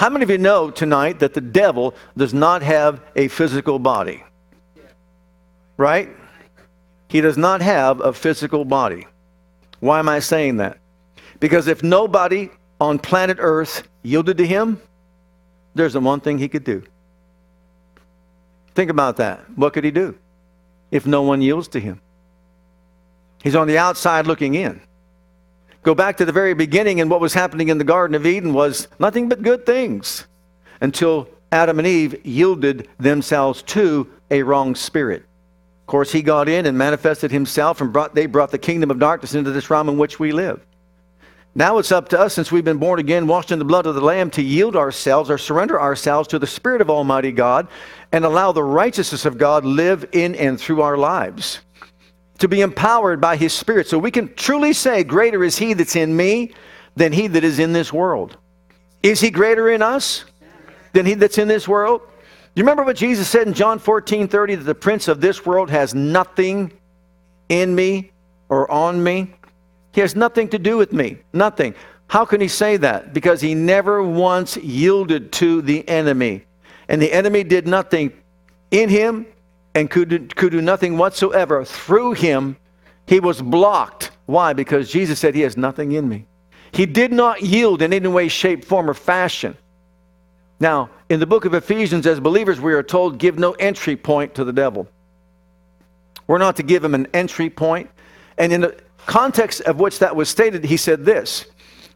How many of you know tonight that the devil does not have a physical body? Right? He does not have a physical body. Why am I saying that? Because if nobody on planet Earth yielded to him, there's the one thing he could do. Think about that. What could he do if no one yields to him? He's on the outside looking in go back to the very beginning, and what was happening in the Garden of Eden was nothing but good things until Adam and Eve yielded themselves to a wrong spirit. Of course, he got in and manifested himself, and brought, they brought the kingdom of darkness into this realm in which we live. Now it's up to us, since we've been born again, washed in the blood of the Lamb, to yield ourselves or surrender ourselves to the Spirit of Almighty God and allow the righteousness of God live in and through our lives to be empowered by His Spirit. So we can truly say, Greater is He that's in me than He that is in this world. Is He greater in us than He that's in this world? You remember what Jesus said in John 14 30 that the prince of this world has nothing in me or on me? He has nothing to do with me. Nothing. How can he say that? Because he never once yielded to the enemy. And the enemy did nothing in him and could could do nothing whatsoever through him, he was blocked. Why? Because Jesus said, He has nothing in me. He did not yield in any way, shape, form, or fashion. Now, in the book of Ephesians, as believers, we are told, give no entry point to the devil. We're not to give him an entry point. And in the context of which that was stated, he said this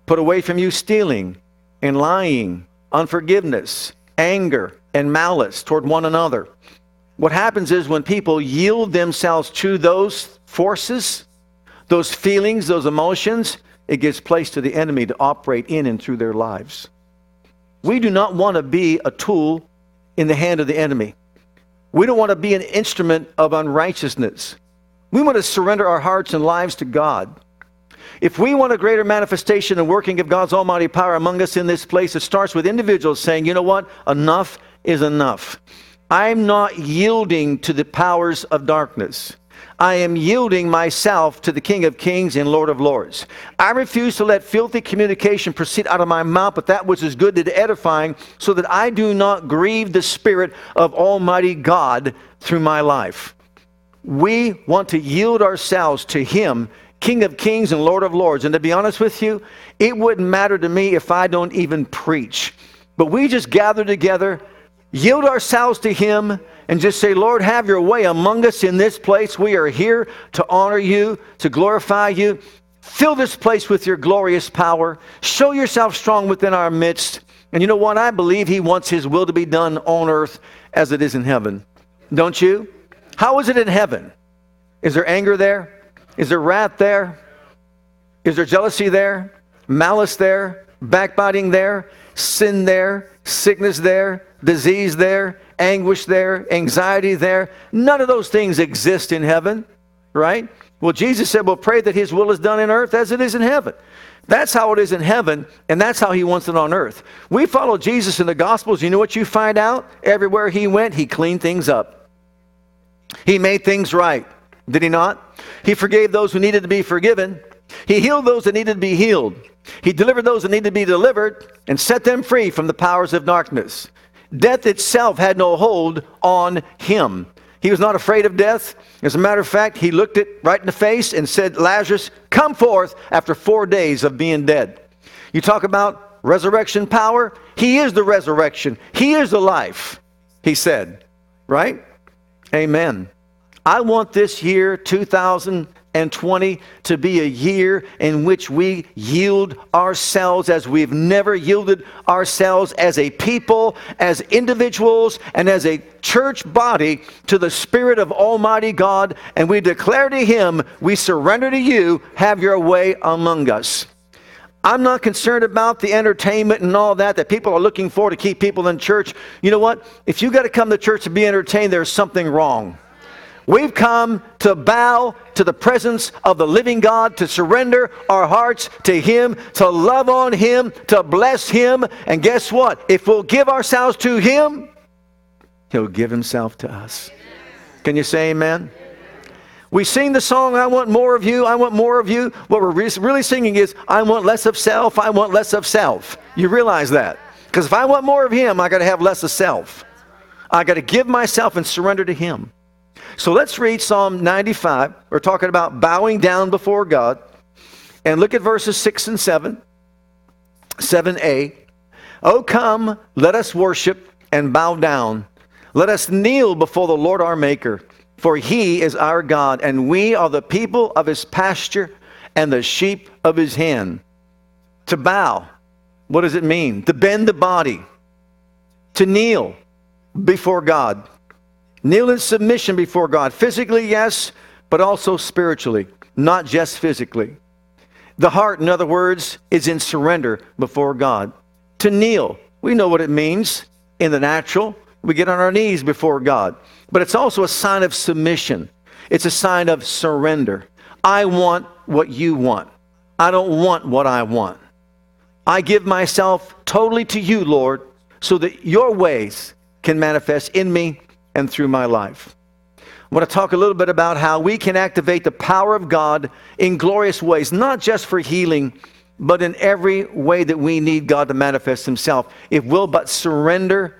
Put away from you stealing and lying, unforgiveness, anger, and malice toward one another. What happens is when people yield themselves to those forces, those feelings, those emotions, it gives place to the enemy to operate in and through their lives. We do not want to be a tool in the hand of the enemy. We don't want to be an instrument of unrighteousness. We want to surrender our hearts and lives to God. If we want a greater manifestation and working of God's almighty power among us in this place, it starts with individuals saying, you know what? Enough is enough. I'm not yielding to the powers of darkness. I am yielding myself to the King of Kings and Lord of Lords. I refuse to let filthy communication proceed out of my mouth, but that which is good and edifying, so that I do not grieve the Spirit of Almighty God through my life. We want to yield ourselves to Him, King of Kings and Lord of Lords. And to be honest with you, it wouldn't matter to me if I don't even preach. But we just gather together yield ourselves to Him and just say, Lord, have your way among us in this place. We are here to honor you, to glorify you. Fill this place with your glorious power. Show yourself strong within our midst. And you know what? I believe He wants His will to be done on earth as it is in heaven. Don't you? How is it in heaven? Is there anger there? Is there wrath there? Is there jealousy there? Malice there? Backbiting there? Sin there? Sickness there? Disease there, anguish there, anxiety there. None of those things exist in heaven, right? Well, Jesus said, Well, pray that His will is done in earth as it is in heaven. That's how it is in heaven, and that's how He wants it on earth. We follow Jesus in the Gospels. You know what you find out? Everywhere He went, He cleaned things up, He made things right. Did He not? He forgave those who needed to be forgiven, He healed those that needed to be healed. He delivered those that needed to be delivered and set them free from the powers of darkness. Death itself had no hold on him. He was not afraid of death. As a matter of fact, he looked it right in the face and said, Lazarus, come forth after four days of being dead. You talk about resurrection power. He is the resurrection, He is the life, he said. Right? Amen. I want this year, 2000 and 20 to be a year in which we yield ourselves as we've never yielded ourselves as a people, as individuals, and as a church body to the Spirit of Almighty God. And we declare to Him, We surrender to you, have your way among us. I'm not concerned about the entertainment and all that that people are looking for to keep people in church. You know what? If you got to come to church to be entertained, there's something wrong. We've come to bow to the presence of the living God, to surrender our hearts to Him, to love on Him, to bless Him. And guess what? If we'll give ourselves to Him, He'll give Himself to us. Can you say amen? We sing the song, I want more of you, I want more of you. What we're really singing is, I want less of self, I want less of self. You realize that? Because if I want more of Him, I got to have less of self. I got to give myself and surrender to Him. So let's read Psalm 95. We're talking about bowing down before God. And look at verses 6 and 7. 7a. Oh, come, let us worship and bow down. Let us kneel before the Lord our Maker. For he is our God, and we are the people of his pasture and the sheep of his hand. To bow, what does it mean? To bend the body, to kneel before God. Kneel in submission before God. Physically, yes, but also spiritually, not just physically. The heart, in other words, is in surrender before God. To kneel, we know what it means in the natural. We get on our knees before God but it's also a sign of submission. It's a sign of surrender. I want what you want. I don't want what I want. I give myself totally to you, Lord, so that your ways can manifest in me and through my life. I want to talk a little bit about how we can activate the power of God in glorious ways, not just for healing, but in every way that we need God to manifest Himself, if we'll but surrender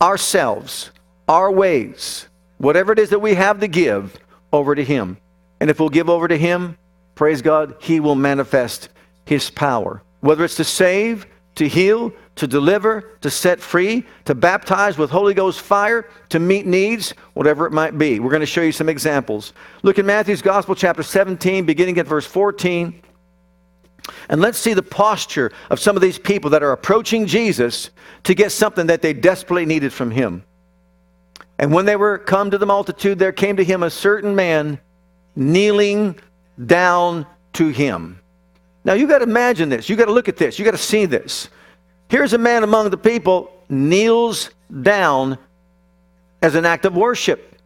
ourselves our ways, whatever it is that we have to give, over to Him. And if we'll give over to Him, praise God, He will manifest His power. Whether it's to save, to heal, to deliver, to set free, to baptize with Holy Ghost fire, to meet needs, whatever it might be. We're going to show you some examples. Look at Matthew's Gospel, chapter 17, beginning at verse 14. And let's see the posture of some of these people that are approaching Jesus to get something that they desperately needed from Him. And when they were come to the multitude, there came to him a certain man kneeling down to him. Now you got to imagine this. You got to look at this. You got to see this. Here's a man among the people kneels down as an act of worship.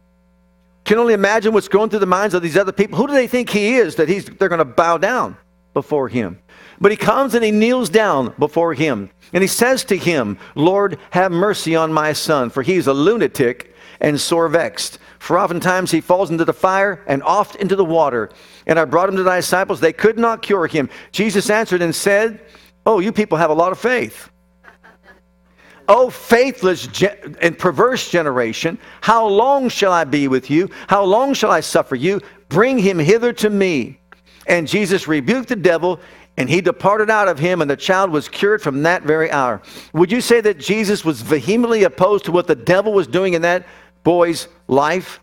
Can only imagine what's going through the minds of these other people. Who do they think he is that he's, they're going to bow down before him? But he comes and he kneels down before him. And he says to him, Lord, have mercy on my son, for he's a lunatic and sore vexed. For oftentimes he falls into the fire and oft into the water. And I brought him to thy disciples. They could not cure him. Jesus answered and said, Oh, you people have a lot of faith. Oh, faithless and perverse generation, how long shall I be with you? How long shall I suffer you? Bring him hither to me. And Jesus rebuked the devil, and he departed out of him, and the child was cured from that very hour. Would you say that Jesus was vehemently opposed to what the devil was doing in that boy's life.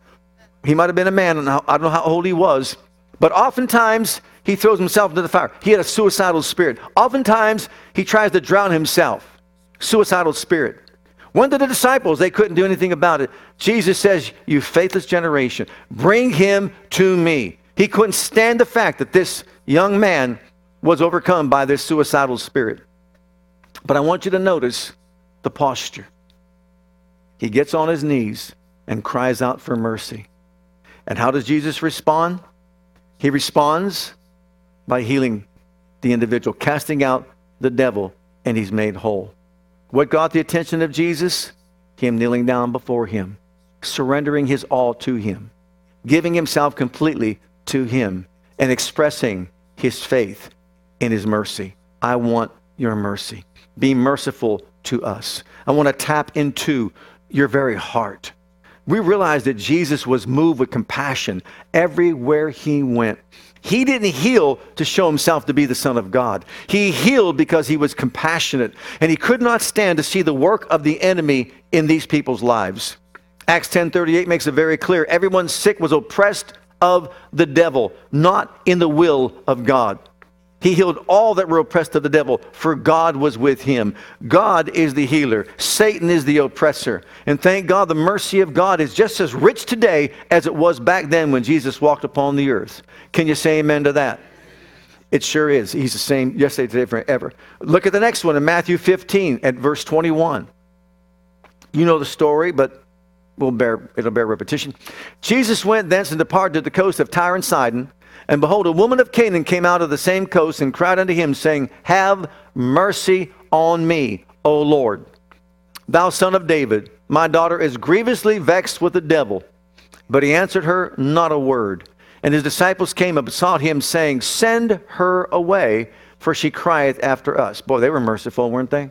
He might have been a man, I don't know how old he was, but oftentimes he throws himself into the fire. He had a suicidal spirit. Oftentimes he tries to drown himself. Suicidal spirit. One of the disciples, they couldn't do anything about it. Jesus says, You faithless generation, bring him to me. He couldn't stand the fact that this young man was overcome by this suicidal spirit. But I want you to notice the posture. He gets on his knees and cries out for mercy. And how does Jesus respond? He responds by healing the individual, casting out the devil, and he's made whole. What got the attention of Jesus? Him kneeling down before him, surrendering his all to him, giving himself completely to him, and expressing his faith in his mercy. I want your mercy. Be merciful to us. I want to tap into your very heart we realize that Jesus was moved with compassion everywhere he went. He didn't heal to show himself to be the Son of God. He healed because he was compassionate, and he could not stand to see the work of the enemy in these people's lives. Acts 10:38 makes it very clear. Everyone sick was oppressed of the devil, not in the will of God. He healed all that were oppressed of the devil, for God was with him. God is the healer, Satan is the oppressor. And thank God, the mercy of God is just as rich today as it was back then when Jesus walked upon the earth. Can you say amen to that? It sure is. He's the same yesterday, today, forever. Look at the next one in Matthew 15 at verse 21. You know the story, but we'll bear, it'll bear repetition. Jesus went thence and departed to the coast of Tyre and Sidon. And behold, a woman of Canaan came out of the same coast and cried unto him, saying, Have mercy on me, O Lord. Thou son of David, my daughter is grievously vexed with the devil. But he answered her not a word. And his disciples came and besought him, saying, Send her away, for she crieth after us. Boy, they were merciful, weren't they?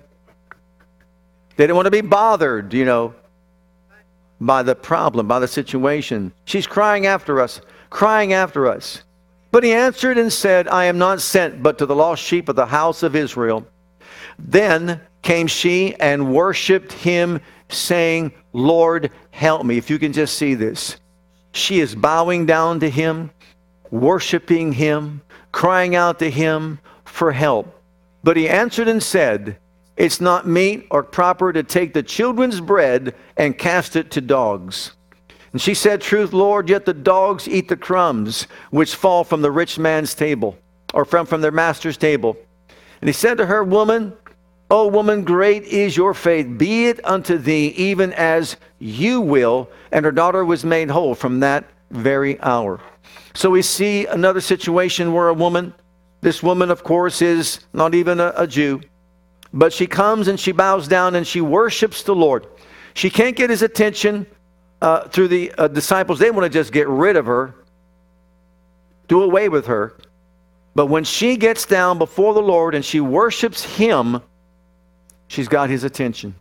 They didn't want to be bothered, you know, by the problem, by the situation. She's crying after us, crying after us. But he answered and said, I am not sent but to the lost sheep of the house of Israel. Then came she and worshiped him, saying, Lord, help me. If you can just see this. She is bowing down to him, worshiping him, crying out to him for help. But he answered and said, It's not meet or proper to take the children's bread and cast it to dogs. And she said, Truth, Lord, yet the dogs eat the crumbs which fall from the rich man's table, or from, from their master's table. And he said to her, Woman, O woman, great is your faith. Be it unto thee even as you will. And her daughter was made whole from that very hour. So we see another situation where a woman, this woman, of course, is not even a, a Jew, but she comes and she bows down and she worships the Lord. She can't get his attention uh, through the uh, disciples. They want to just get rid of her, do away with her. But when she gets down before the Lord and she worships him, She's got his attention.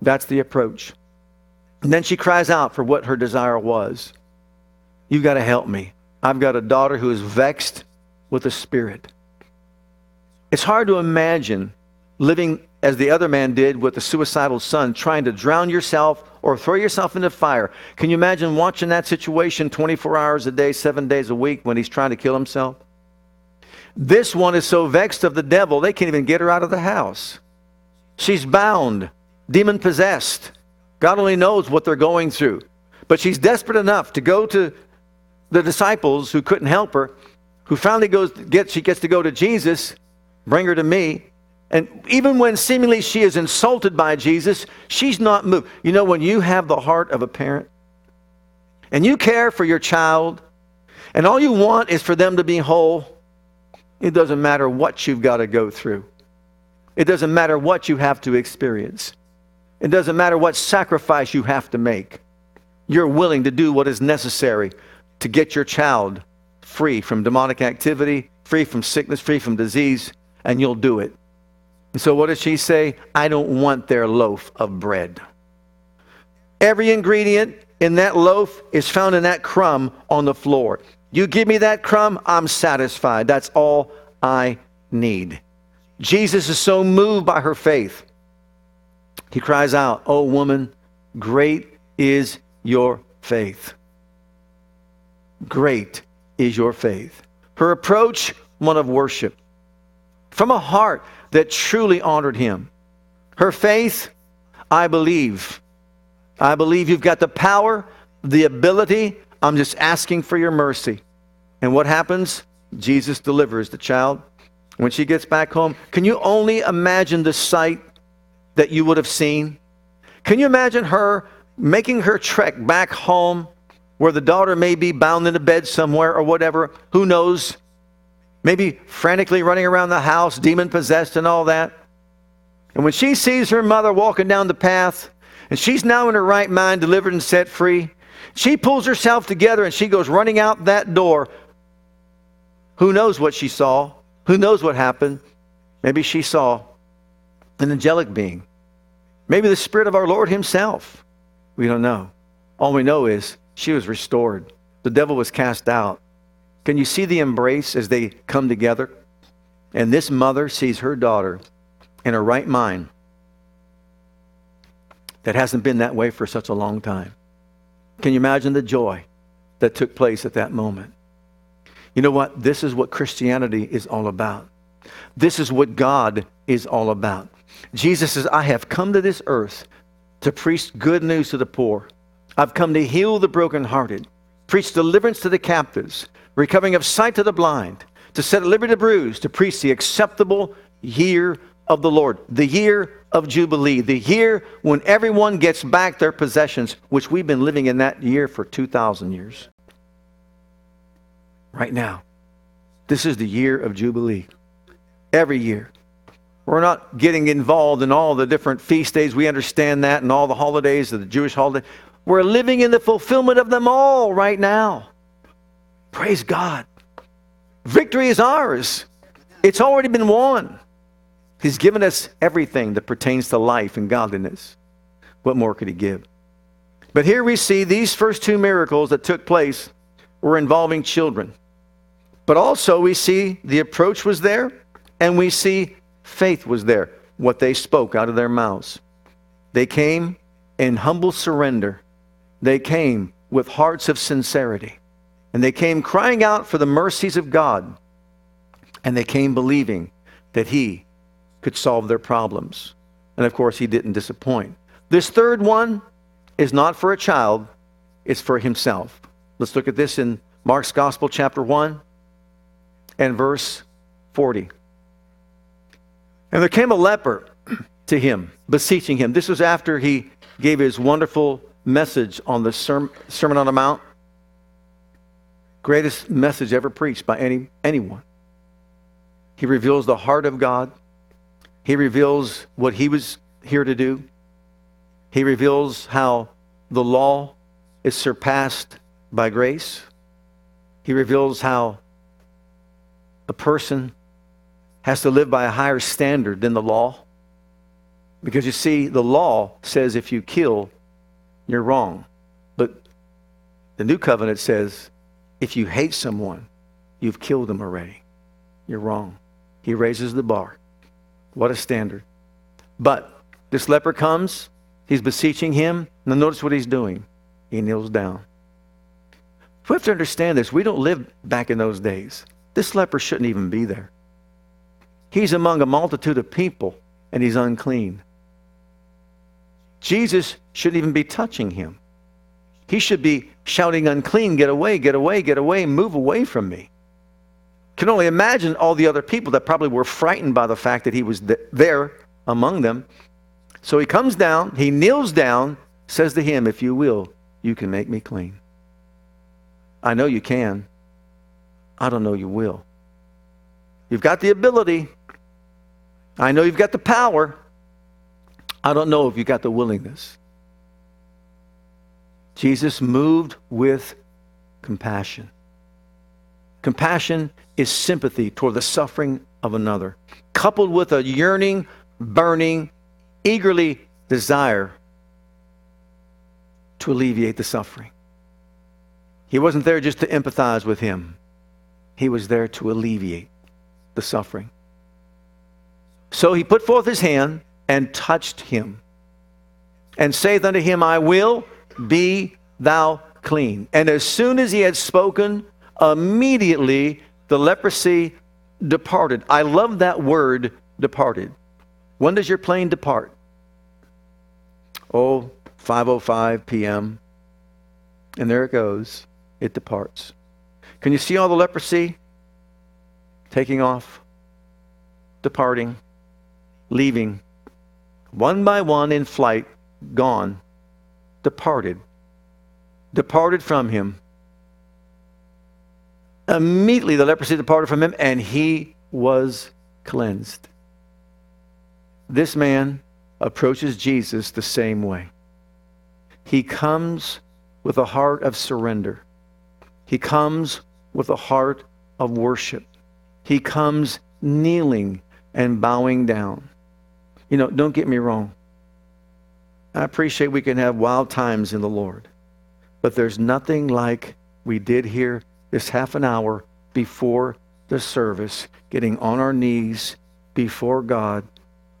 That's the approach. And then she cries out for what her desire was. You've got to help me. I've got a daughter who is vexed with a spirit. It's hard to imagine living as the other man did with the suicidal son, trying to drown yourself or throw yourself into fire. Can you imagine watching that situation 24 hours a day, seven days a week when he's trying to kill himself? This one is so vexed of the devil, they can't even get her out of the house. She's bound, demon possessed. God only knows what they're going through. But she's desperate enough to go to the disciples who couldn't help her, who finally goes get she gets to go to Jesus, bring her to me. And even when seemingly she is insulted by Jesus, she's not moved. You know, when you have the heart of a parent and you care for your child, and all you want is for them to be whole, it doesn't matter what you've got to go through. It doesn't matter what you have to experience. It doesn't matter what sacrifice you have to make. You're willing to do what is necessary to get your child free from demonic activity, free from sickness, free from disease, and you'll do it. So, what does she say? I don't want their loaf of bread. Every ingredient in that loaf is found in that crumb on the floor. You give me that crumb, I'm satisfied. That's all I need. Jesus is so moved by her faith. He cries out, Oh, woman, great is your faith. Great is your faith. Her approach, one of worship, from a heart that truly honored him. Her faith, I believe. I believe you've got the power, the ability. I'm just asking for your mercy. And what happens? Jesus delivers the child when she gets back home, can you only imagine the sight that you would have seen? Can you imagine her making her trek back home where the daughter may be bound in a bed somewhere or whatever? Who knows? Maybe frantically running around the house, demon possessed and all that. And when she sees her mother walking down the path, and she's now in her right mind, delivered and set free, she pulls herself together and she goes running out that door. Who knows what she saw? Who knows what happened? Maybe she saw an angelic being. Maybe the Spirit of our Lord Himself. We don't know. All we know is she was restored. The devil was cast out. Can you see the embrace as they come together? And this mother sees her daughter in her right mind that hasn't been that way for such a long time. Can you imagine the joy that took place at that moment? You know what? This is what Christianity is all about. This is what God is all about. Jesus says, I have come to this earth to preach good news to the poor. I've come to heal the brokenhearted, preach deliverance to the captives, recovering of sight to the blind, to set at liberty the bruised, to preach the acceptable year of the Lord, the year of Jubilee, the year when everyone gets back their possessions, which we've been living in that year for 2,000 years. Right now. This is the year of Jubilee. Every year. We're not getting involved in all the different feast days. We understand that and all the holidays of the Jewish holiday. We're living in the fulfillment of them all right now. Praise God. Victory is ours. It's already been won. He's given us everything that pertains to life and godliness. What more could he give? But here we see these first two miracles that took place were involving children. But also we see the approach was there and we see faith was there, what they spoke out of their mouths. They came in humble surrender. They came with hearts of sincerity. And they came crying out for the mercies of God. And they came believing that He could solve their problems. And of course, He didn't disappoint. This third one is not for a child, it's for Himself. Let's look at this in Mark's Gospel, chapter 1 and verse 40. And there came a leper to him, beseeching him. This was after he gave his wonderful message on the Sermon on the Mount. Greatest message ever preached by any, anyone. He reveals the heart of God. He reveals what he was here to do. He reveals how the law is surpassed by grace. He reveals how a person has to live by a higher standard than the law. Because you see, the law says if you kill, you're wrong. But the new covenant says if you hate someone, you've killed them already. You're wrong. He raises the bar. What a standard. But this leper comes, he's beseeching him. Now, notice what he's doing. He kneels down. We have to understand this. We don't live back in those days. This leper shouldn't even be there. He's among a multitude of people and he's unclean. Jesus shouldn't even be touching him. He should be shouting, unclean, get away, get away, get away, move away from me. Can only imagine all the other people that probably were frightened by the fact that he was th- there among them. So he comes down, he kneels down, says to him, If you will, you can make me clean. I know you can. I don't know you will. You've got the ability. I know you've got the power. I don't know if you've got the willingness. Jesus moved with compassion. Compassion is sympathy toward the suffering of another, coupled with a yearning, burning, eagerly desire to alleviate the suffering. He wasn't there just to empathize with him. He was there to alleviate the suffering. So he put forth his hand and touched him, and saith unto him, I will be thou clean. And as soon as he had spoken, immediately the leprosy departed. I love that word, departed. When does your plane depart? Oh, 5:05 p.m. And there it goes. It departs. Can you see all the leprosy taking off, departing, leaving, one by one in flight, gone, departed, departed from him. Immediately the leprosy departed from him, and he was cleansed. This man approaches Jesus the same way. He comes with a heart of surrender. He comes with a heart of worship. He comes kneeling and bowing down. You know, don't get me wrong. I appreciate we can have wild times in the Lord, but there's nothing like we did here this half an hour before the service, getting on our knees before God,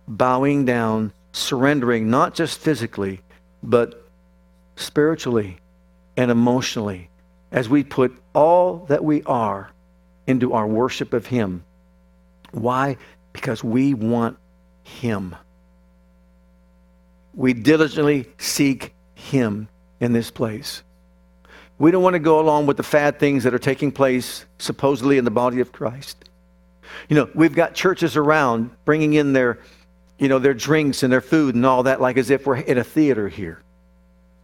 bowing down, surrendering, not just physically, but spiritually and emotionally as we put all that we are into our worship of Him. Why? Because we want Him. We diligently seek Him in this place. We don't want to go along with the fad things that are taking place supposedly in the body of Christ. You know, we've got churches around bringing in their, you know, their drinks and their food and all that, like as if we're in a theater here.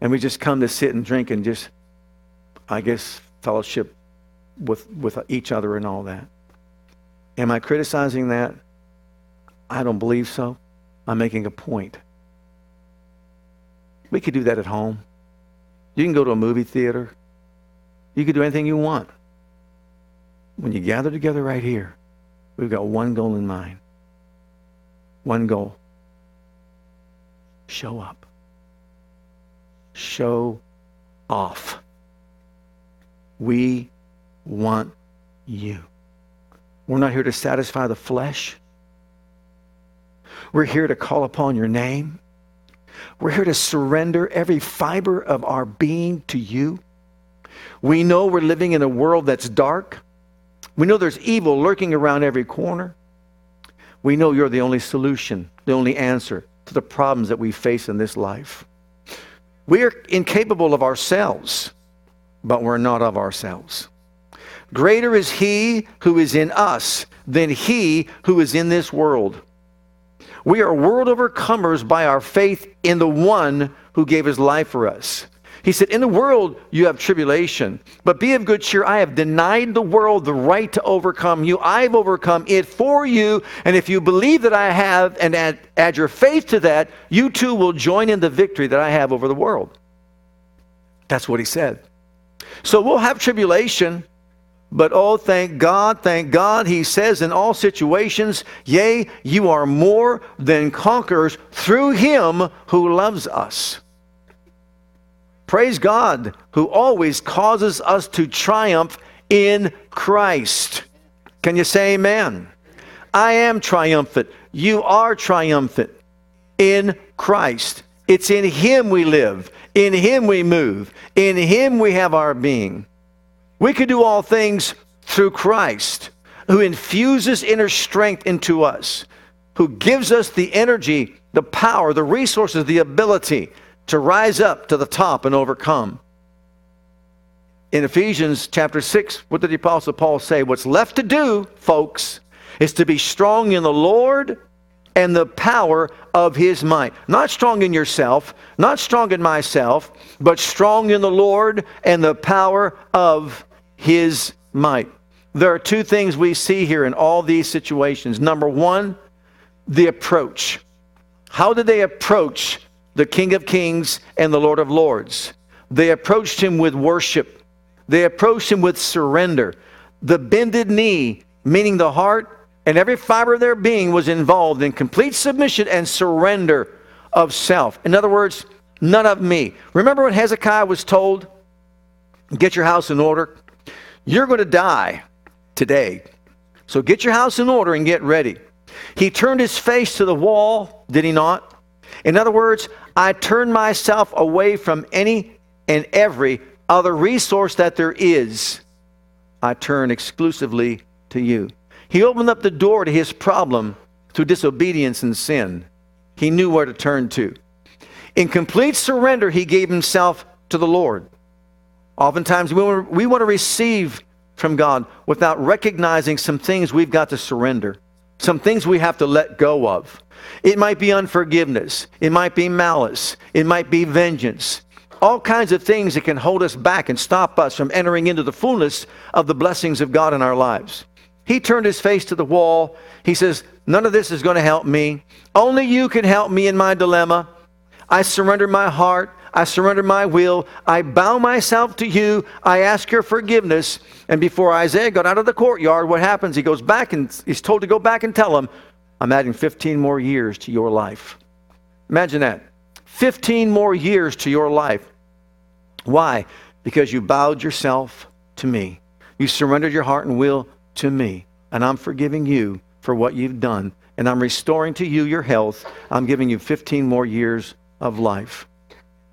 And we just come to sit and drink and just, I guess, fellowship with, with each other and all that. Am I criticizing that? I don't believe so. I'm making a point. We could do that at home. You can go to a movie theater. You can do anything you want. When you gather together right here, we've got one goal in mind. One goal. Show up. Show off. We want you. We're not here to satisfy the flesh. We're here to call upon your name. We're here to surrender every fiber of our being to you. We know we're living in a world that's dark. We know there's evil lurking around every corner. We know you're the only solution, the only answer to the problems that we face in this life. We are incapable of ourselves, but we're not of ourselves. Greater is he who is in us than he who is in this world. We are world overcomers by our faith in the one who gave his life for us. He said, In the world you have tribulation, but be of good cheer. I have denied the world the right to overcome you. I've overcome it for you. And if you believe that I have and add, add your faith to that, you too will join in the victory that I have over the world. That's what he said. So we'll have tribulation, but oh, thank God, thank God, he says in all situations, yea, you are more than conquerors through him who loves us. Praise God, who always causes us to triumph in Christ. Can you say amen? I am triumphant. You are triumphant in Christ. It's in Him we live, in Him we move, in Him we have our being. We can do all things through Christ, who infuses inner strength into us, who gives us the energy, the power, the resources, the ability to rise up to the top and overcome. In Ephesians chapter 6, what did the Apostle Paul say? What's left to do, folks, is to be strong in the Lord and the power of his might. Not strong in yourself, not strong in myself, but strong in the Lord and the power of his might. There are two things we see here in all these situations. Number one, the approach. How did they approach the King of Kings and the Lord of Lords? They approached him with worship, they approached him with surrender. The bended knee, meaning the heart and every fiber of their being, was involved in complete submission and surrender of self. In other words, none of me. Remember when Hezekiah was told, Get your house in order? You're going to die today. So get your house in order and get ready. He turned his face to the wall, did he not? In other words, I turn myself away from any and every other resource that there is. I turn exclusively to you. He opened up the door to his problem through disobedience and sin. He knew where to turn to. In complete surrender, he gave himself to the Lord. Oftentimes, we want, we want to receive from God without recognizing some things we've got to surrender, some things we have to let go of. It might be unforgiveness, it might be malice, it might be vengeance, all kinds of things that can hold us back and stop us from entering into the fullness of the blessings of God in our lives. He turned his face to the wall. He says, None of this is going to help me. Only you can help me in my dilemma. I surrender my heart. I surrender my will. I bow myself to you. I ask your forgiveness. And before Isaiah got out of the courtyard, what happens? He goes back and he's told to go back and tell him, I'm adding 15 more years to your life. Imagine that. 15 more years to your life. Why? Because you bowed yourself to me. You surrendered your heart and will to me. And I'm forgiving you for what you've done. And I'm restoring to you your health. I'm giving you 15 more years of life.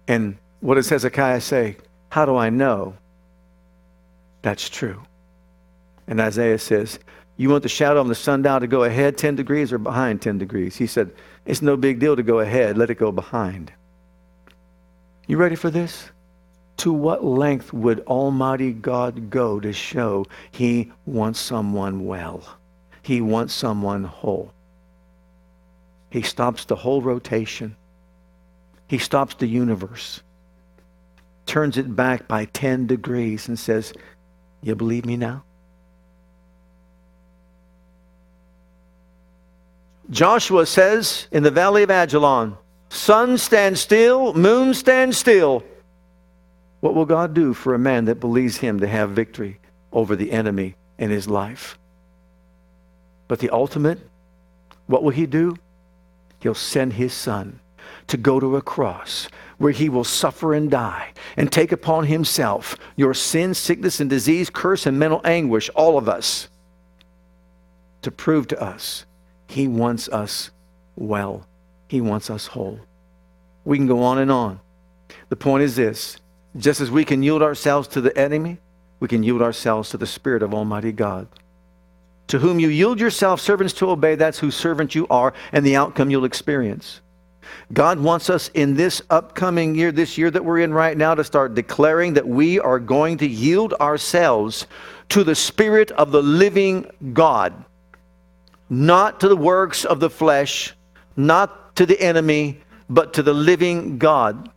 And what does Hezekiah say? How do I know that's true? And Isaiah says, You want the shadow of the sundial to go ahead 10 degrees or behind 10 degrees? He said, It's no big deal to go ahead, let it go behind. You ready for this? To what length would Almighty God go to show He wants someone well? He wants someone whole. He stops the whole rotation. He stops the universe, turns it back by 10 degrees, and says, You believe me now? Joshua says in the valley of Ajalon, Sun stand still, moon stand still. What will God do for a man that believes him to have victory over the enemy in his life? But the ultimate, what will he do? He'll send his son to go to a cross where he will suffer and die and take upon himself your sin, sickness, and disease, curse, and mental anguish, all of us, to prove to us he wants us well. He wants us whole. We can go on and on. The point is this just as we can yield ourselves to the enemy, we can yield ourselves to the Spirit of Almighty God. To whom you yield yourself, servants to obey, that's whose servant you are, and the outcome you'll experience. God wants us in this upcoming year, this year that we're in right now, to start declaring that we are going to yield ourselves to the Spirit of the living God, not to the works of the flesh, not to the enemy, but to the living God.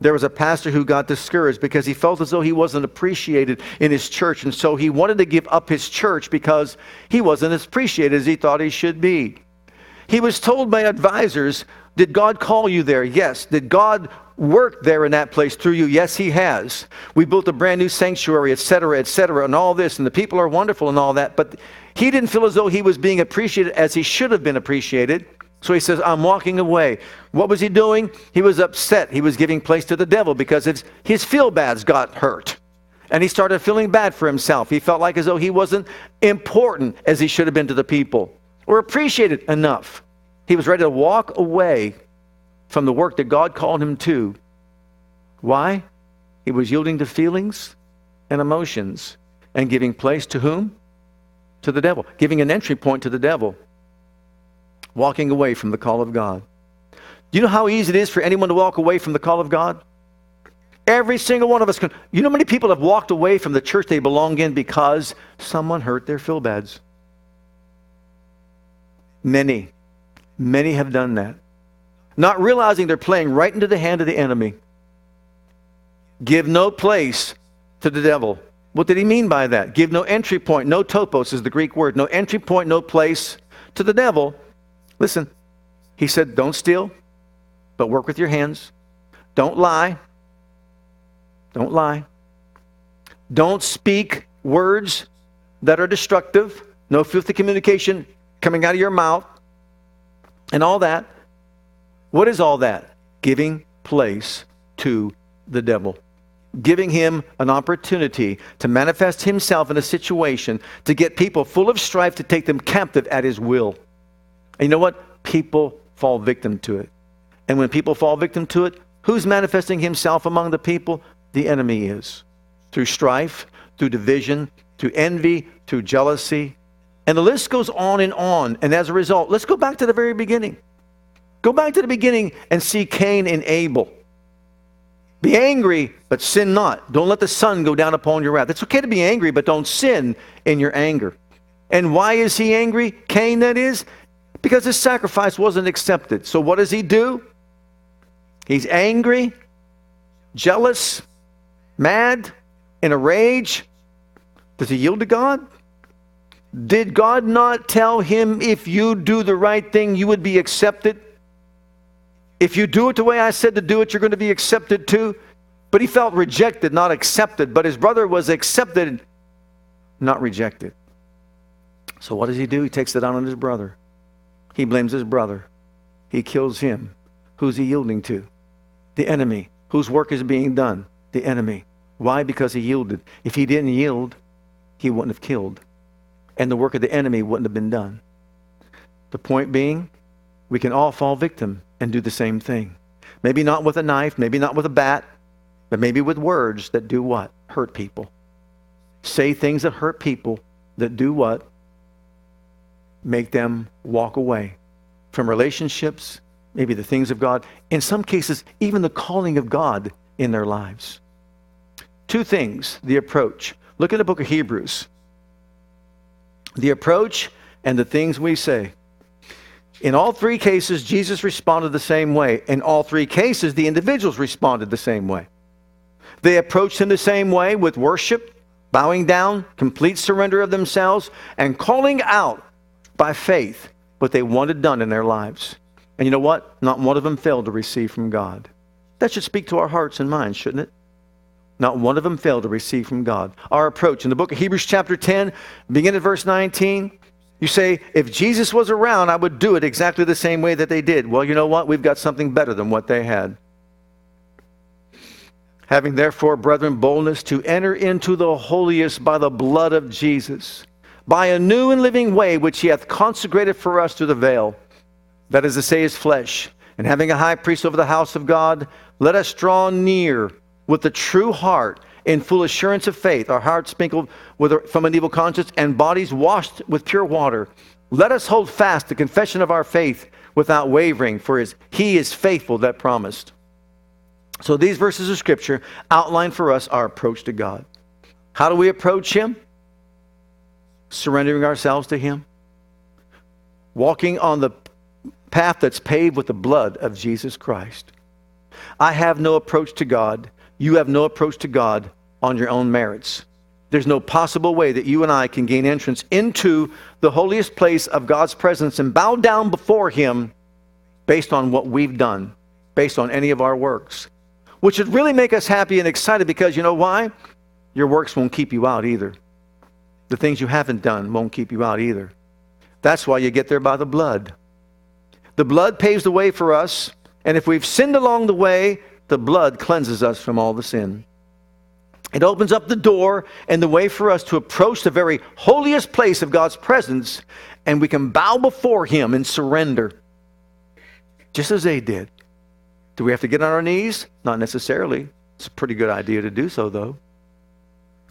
There was a pastor who got discouraged because he felt as though he wasn't appreciated in his church, and so he wanted to give up his church because he wasn't as appreciated as he thought he should be. He was told by advisors, Did God call you there? Yes. Did God work there in that place through you? Yes, He has. We built a brand new sanctuary, etc., etc., and all this, and the people are wonderful and all that, but he didn't feel as though he was being appreciated as he should have been appreciated. So he says, I'm walking away. What was he doing? He was upset. He was giving place to the devil because his, his feel bads got hurt. And he started feeling bad for himself. He felt like as though he wasn't important as he should have been to the people or appreciated enough. He was ready to walk away from the work that God called him to. Why? He was yielding to feelings and emotions and giving place to whom? To the devil, giving an entry point to the devil walking away from the call of God. Do you know how easy it is for anyone to walk away from the call of God? Every single one of us can. You know many people have walked away from the church they belong in because someone hurt their feel bads? Many. Many have done that. Not realizing they're playing right into the hand of the enemy. Give no place to the devil. What did he mean by that? Give no entry point. No topos is the Greek word. No entry point, no place to the devil. Listen, he said, don't steal, but work with your hands. Don't lie. Don't lie. Don't speak words that are destructive. No filthy communication coming out of your mouth and all that. What is all that? Giving place to the devil. Giving him an opportunity to manifest himself in a situation to get people full of strife to take them captive at his will. And you know what? People fall victim to it. And when people fall victim to it, who's manifesting himself among the people? The enemy is. Through strife, through division, through envy, through jealousy. And the list goes on and on. And as a result, let's go back to the very beginning. Go back to the beginning and see Cain and Abel. Be angry, but sin not. Don't let the sun go down upon your wrath. It's okay to be angry, but don't sin in your anger. And why is he angry? Cain, that is because his sacrifice wasn't accepted. So what does he do? He's angry, jealous, mad, in a rage. Does he yield to God? Did God not tell him if you do the right thing, you would be accepted? If you do it the way I said to do it, you're going to be accepted too. But he felt rejected, not accepted. But his brother was accepted, not rejected. So what does he do? He takes it out on his brother. He blames his brother. He kills him. Who's he yielding to? The enemy. Whose work is being done? The enemy. Why? Because he yielded. If he didn't yield, he wouldn't have killed. And the work of the enemy wouldn't have been done. The point being, we can all fall victim and do the same thing. Maybe not with a knife, maybe not with a bat, but maybe with words that do what? Hurt people. Say things that hurt people that do what? make them walk away from relationships, maybe the things of God, in some cases, even the calling of God in their lives. Two things the approach. Look at the book of Hebrews. The approach and the things we say. In all three cases, Jesus responded the same way. In all three cases, the individuals responded the same way. They approached him the same way with worship, bowing down, complete surrender of themselves, and calling out by faith what they wanted done in their lives. And you know what? Not one of them failed to receive from God. That should speak to our hearts and minds, shouldn't it? Not one of them failed to receive from God. Our approach in the book of Hebrews, chapter 10, begin at verse 19. You say, if Jesus was around, I would do it exactly the same way that they did. Well, you know what? We've got something better than what they had. Having therefore, brethren, boldness to enter into the holiest by the blood of Jesus, by a new and living way which he hath consecrated for us through the veil, that is to say, his flesh. And having a high priest over the house of God, let us draw near with a true heart in full assurance of faith, our hearts sprinkled with, from an evil conscience, and bodies washed with pure water. Let us hold fast the confession of our faith without wavering, for his, he is faithful that promised. So these verses of Scripture outline for us our approach to God. How do we approach Him? Surrendering ourselves to Him, walking on the path that's paved with the blood of Jesus Christ. I have no approach to God you have no approach to God on your own merits. There's no possible way that you and I can gain entrance into the holiest place of God's presence and bow down before Him based on what we've done, based on any of our works. Which would really make us happy and excited because you know why? Your works won't keep you out either. The things you haven't done won't keep you out either. That's why you get there by the blood. The blood paves the way for us, and if we've sinned along the way, the blood cleanses us from all the sin. It opens up the door and the way for us to approach the very holiest place of God's presence, and we can bow before Him and surrender, just as they did. Do we have to get on our knees? Not necessarily. It's a pretty good idea to do so, though.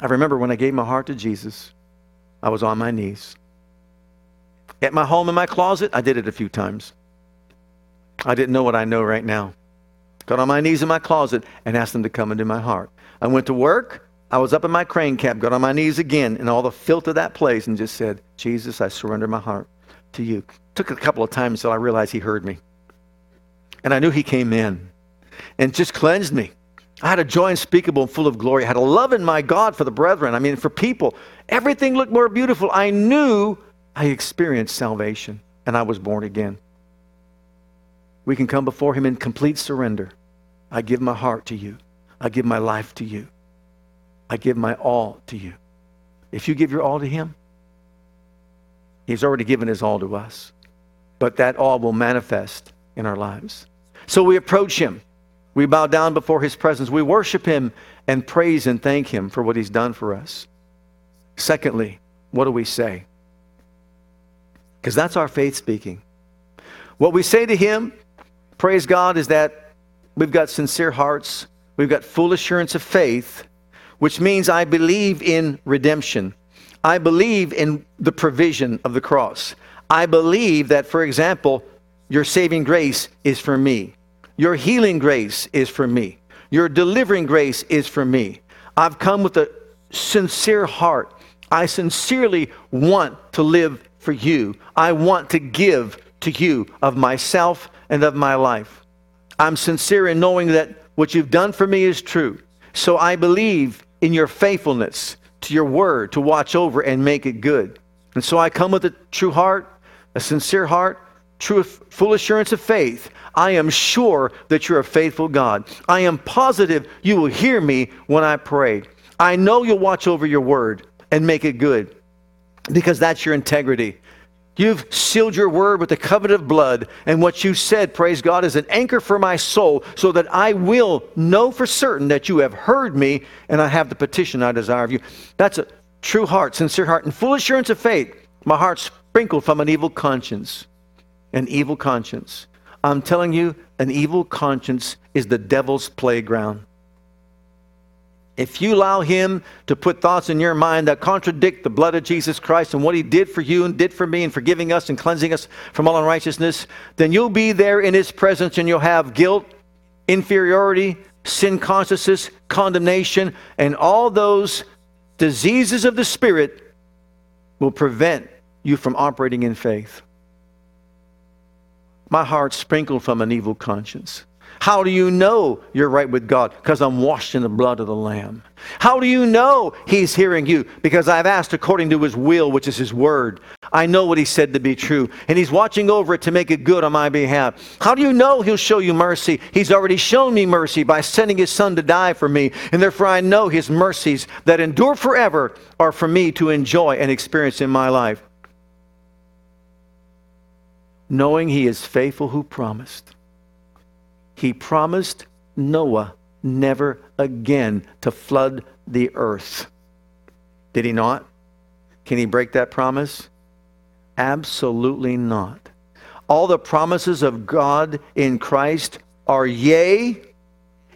I remember when I gave my heart to Jesus, I was on my knees. At my home in my closet, I did it a few times. I didn't know what I know right now. Got on my knees in my closet and asked them to come into my heart. I went to work. I was up in my crane cab, got on my knees again in all the filth of that place and just said, Jesus, I surrender my heart to you. Took a couple of times until I realized he heard me. And I knew he came in and just cleansed me. I had a joy unspeakable and full of glory. I had a love in my God for the brethren. I mean, for people. Everything looked more beautiful. I knew I experienced salvation and I was born again we can come before Him in complete surrender. I give my heart to you. I give my life to you. I give my all to you. If you give your all to Him, He's already given His all to us. But that all will manifest in our lives. So we approach Him. We bow down before His presence. We worship Him and praise and thank Him for what He's done for us. Secondly, what do we say? Because that's our faith speaking. What we say to Him praise God, is that we've got sincere hearts, we've got full assurance of faith, which means I believe in redemption. I believe in the provision of the cross. I believe that, for example, your saving grace is for me. Your healing grace is for me. Your delivering grace is for me. I've come with a sincere heart. I sincerely want to live for you. I want to give to you of myself and of my life. I'm sincere in knowing that what you've done for me is true. So I believe in your faithfulness to your word to watch over and make it good. And so I come with a true heart, a sincere heart, true full assurance of faith. I am sure that you're a faithful God. I am positive you will hear me when I pray. I know you'll watch over your word and make it good because that's your integrity. You've sealed your word with the covenant of blood, and what you said, praise God, is an anchor for my soul, so that I will know for certain that you have heard me and I have the petition I desire of you. That's a true heart, sincere heart, and full assurance of faith. My heart sprinkled from an evil conscience. An evil conscience. I'm telling you, an evil conscience is the devil's playground. If you allow him to put thoughts in your mind that contradict the blood of Jesus Christ and what he did for you and did for me in forgiving us and cleansing us from all unrighteousness, then you'll be there in his presence and you'll have guilt, inferiority, sin consciousness, condemnation, and all those diseases of the spirit will prevent you from operating in faith? My heart sprinkled from an evil conscience. How do you know you're right with God? Because I'm washed in the blood of the Lamb. How do you know He's hearing you? Because I've asked according to His will, which is His word. I know what He said to be true, and He's watching over it to make it good on my behalf. How do you know He'll show you mercy? He's already shown me mercy by sending His Son to die for me, and therefore I know His mercies that endure forever are for me to enjoy and experience in my life. Knowing He is faithful who promised he promised Noah never again to flood the earth. Did he not? Can he break that promise? Absolutely not. All the promises of God in Christ are yea,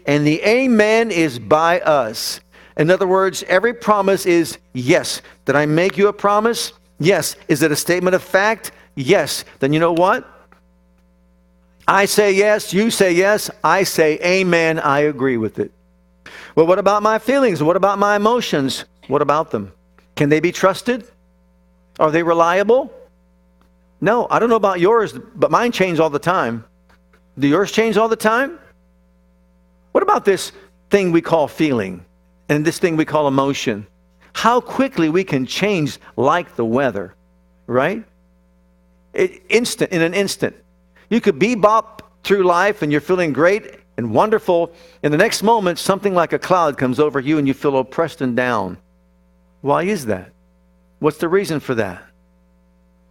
and the amen is by us. In other words, every promise is yes. Did I make you a promise? Yes. Is it a statement of fact? Yes. Then you know what? I say yes, you say yes, I say amen, I agree with it. Well, what about my feelings? What about my emotions? What about them? Can they be trusted? Are they reliable? No, I don't know about yours, but mine change all the time. Do yours change all the time? What about this thing we call feeling and this thing we call emotion? How quickly we can change like the weather, right? It, instant, in an instant. You could bebop through life and you're feeling great and wonderful. In the next moment, something like a cloud comes over you and you feel oppressed and down. Why is that? What's the reason for that?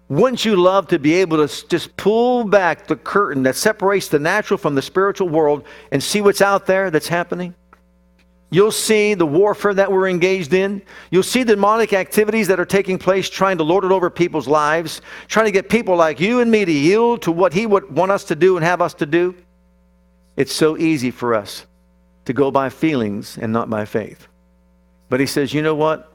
Wouldn't you love to be able to just pull back the curtain that separates the natural from the spiritual world and see what's out there that's happening? You'll see the warfare that we're engaged in. You'll see demonic activities that are taking place, trying to lord it over people's lives, trying to get people like you and me to yield to what He would want us to do and have us to do. It's so easy for us to go by feelings and not by faith. But He says, you know what?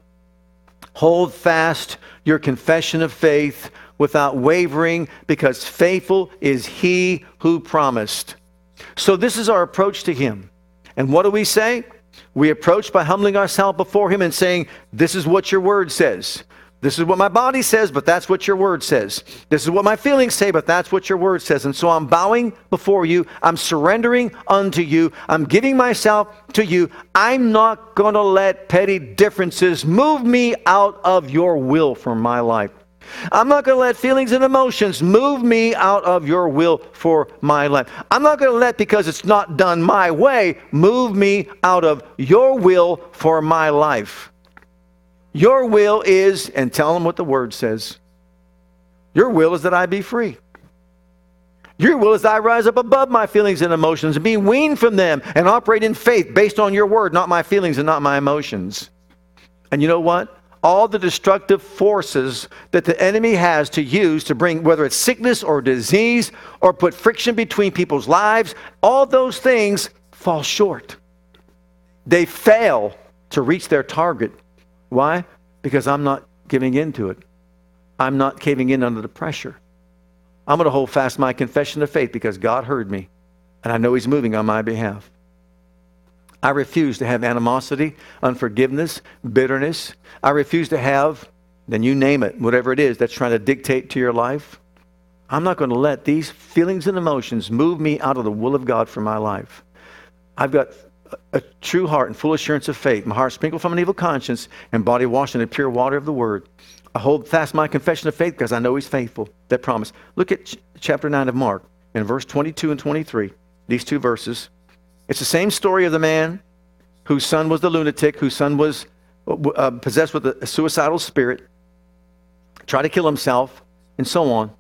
Hold fast your confession of faith without wavering, because faithful is He who promised. So, this is our approach to Him. And what do we say? We approach by humbling ourselves before Him and saying, This is what your word says. This is what my body says, but that's what your word says. This is what my feelings say, but that's what your word says. And so I'm bowing before you. I'm surrendering unto you. I'm giving myself to you. I'm not going to let petty differences move me out of your will for my life. I'm not going to let feelings and emotions move me out of your will for my life. I'm not going to let, because it's not done my way, move me out of your will for my life. Your will is, and tell them what the word says. Your will is that I be free. Your will is that I rise up above my feelings and emotions and be weaned from them and operate in faith based on your word, not my feelings and not my emotions. And you know what? All the destructive forces that the enemy has to use to bring, whether it's sickness or disease or put friction between people's lives, all those things fall short. They fail to reach their target. Why? Because I'm not giving in to it. I'm not caving in under the pressure. I'm going to hold fast my confession of faith because God heard me and I know He's moving on my behalf. I refuse to have animosity, unforgiveness, bitterness. I refuse to have, then you name it, whatever it is that's trying to dictate to your life. I'm not going to let these feelings and emotions move me out of the will of God for my life. I've got a true heart and full assurance of faith. My heart sprinkled from an evil conscience and body washed in the pure water of the word. I hold fast my confession of faith because I know he's faithful. That promise. Look at ch- chapter 9 of Mark in verse 22 and 23. These two verses. It's the same story of the man whose son was the lunatic, whose son was uh, possessed with a suicidal spirit, tried to kill himself, and so on.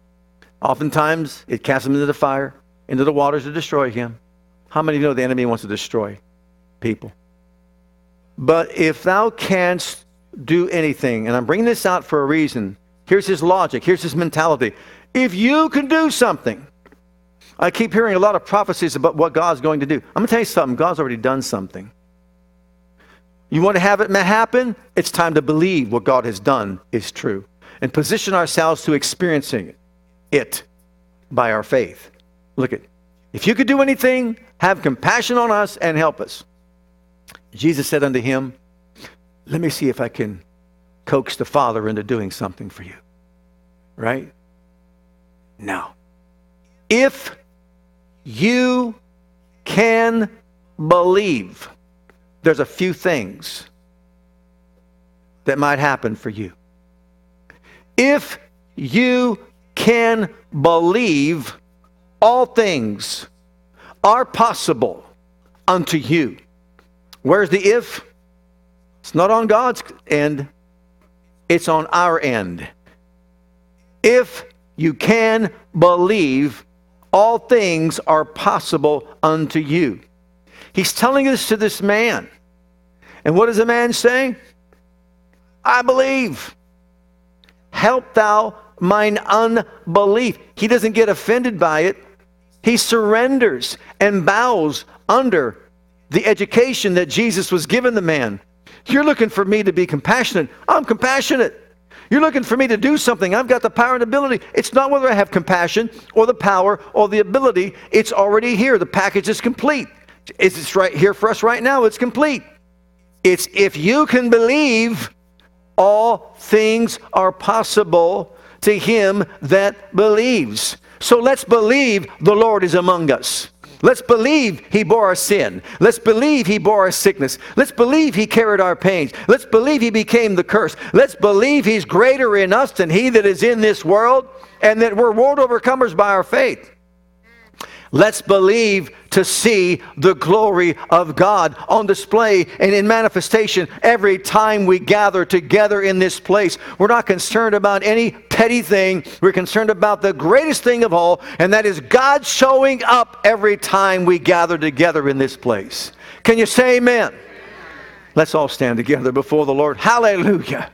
Oftentimes, it casts him into the fire, into the waters to destroy him. How many you know the enemy wants to destroy people? But if thou canst do anything, and I'm bringing this out for a reason, here's his logic, here's his mentality. If you can do something, I keep hearing a lot of prophecies about what God's going to do. I'm going to tell you something God's already done something. You want to have it happen? It's time to believe what God has done is true and position ourselves to experiencing it by our faith. Look at if you could do anything, have compassion on us and help us. Jesus said unto him, Let me see if I can coax the Father into doing something for you. right? Now, if you can believe, there's a few things that might happen for you. If you can believe, all things are possible unto you. Where's the if? It's not on God's end, it's on our end. If you can believe, all things are possible unto you. He's telling this to this man. And what does the man say? I believe. Help thou mine unbelief. He doesn't get offended by it. He surrenders and bows under the education that Jesus was giving the man. You're looking for me to be compassionate. I'm compassionate. You're looking for me to do something. I've got the power and ability. It's not whether I have compassion or the power or the ability. It's already here. The package is complete. It's right here for us right now. It's complete. It's if you can believe, all things are possible to him that believes. So let's believe the Lord is among us. Let's believe he bore our sin. Let's believe he bore our sickness. Let's believe he carried our pains. Let's believe he became the curse. Let's believe he's greater in us than he that is in this world and that we're world overcomers by our faith. Let's believe to see the glory of God on display and in manifestation every time we gather together in this place. We're not concerned about any petty thing. We're concerned about the greatest thing of all, and that is God showing up every time we gather together in this place. Can you say amen? Let's all stand together before the Lord. Hallelujah.